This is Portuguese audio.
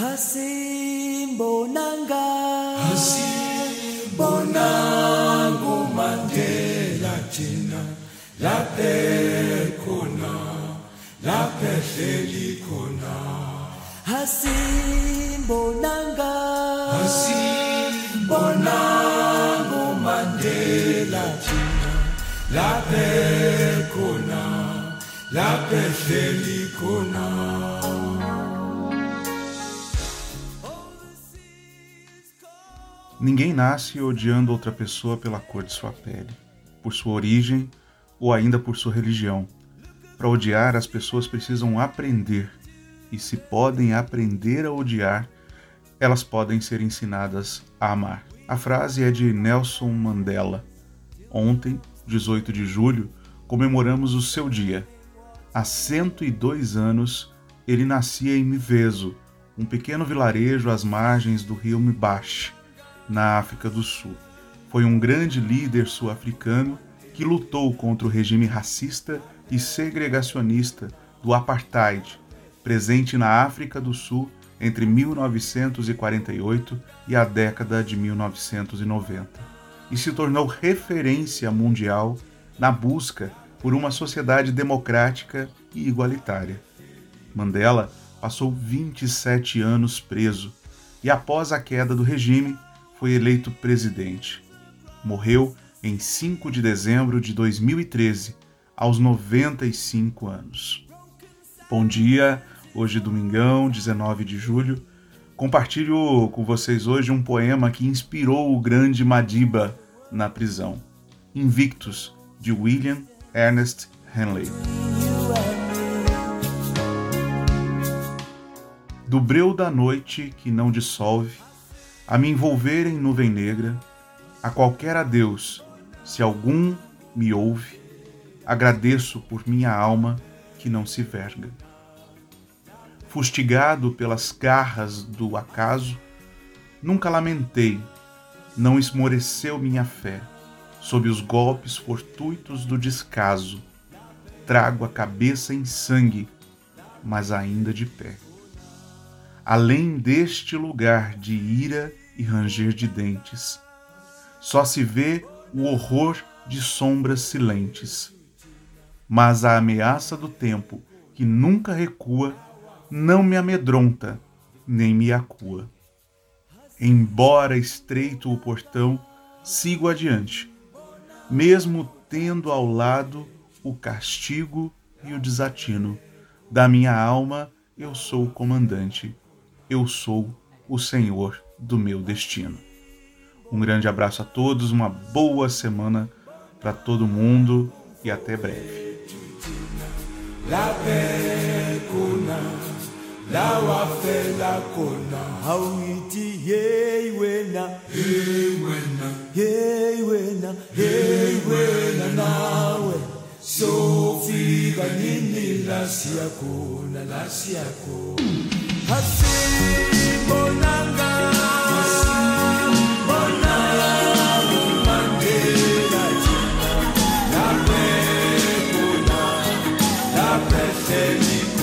hasimbonanga hasimbonanga mandela thina laphe khona laphe hleli khona hasimbonanga hasimbonanga mandela thina laphe khona laphe hleli khona Ninguém nasce odiando outra pessoa pela cor de sua pele, por sua origem ou ainda por sua religião. Para odiar, as pessoas precisam aprender, e se podem aprender a odiar, elas podem ser ensinadas a amar. A frase é de Nelson Mandela. Ontem, 18 de julho, comemoramos o seu dia. Há 102 anos, ele nascia em Miveso, um pequeno vilarejo às margens do rio Mibashi na África do Sul. Foi um grande líder sul-africano que lutou contra o regime racista e segregacionista do apartheid, presente na África do Sul entre 1948 e a década de 1990, e se tornou referência mundial na busca por uma sociedade democrática e igualitária. Mandela passou 27 anos preso e, após a queda do regime, foi eleito presidente. Morreu em 5 de dezembro de 2013, aos 95 anos. Bom dia, hoje é domingão, 19 de julho. Compartilho com vocês hoje um poema que inspirou o grande Madiba na prisão. Invictus, de William Ernest Henley. Do breu da noite que não dissolve, a me envolver em nuvem negra, a qualquer adeus, se algum me ouve, agradeço por minha alma que não se verga. Fustigado pelas garras do acaso, nunca lamentei, não esmoreceu minha fé, sob os golpes fortuitos do descaso. Trago a cabeça em sangue, mas ainda de pé. Além deste lugar de ira e ranger de dentes. Só se vê o horror de sombras silentes. Mas a ameaça do tempo, que nunca recua, não me amedronta, nem me acua. Embora estreito o portão, sigo adiante, mesmo tendo ao lado o castigo e o desatino. Da minha alma eu sou o comandante, eu sou o senhor do meu destino. Um grande abraço a todos, uma boa semana para todo mundo e até breve. sofika nini la siyakhona la siyakhona Ele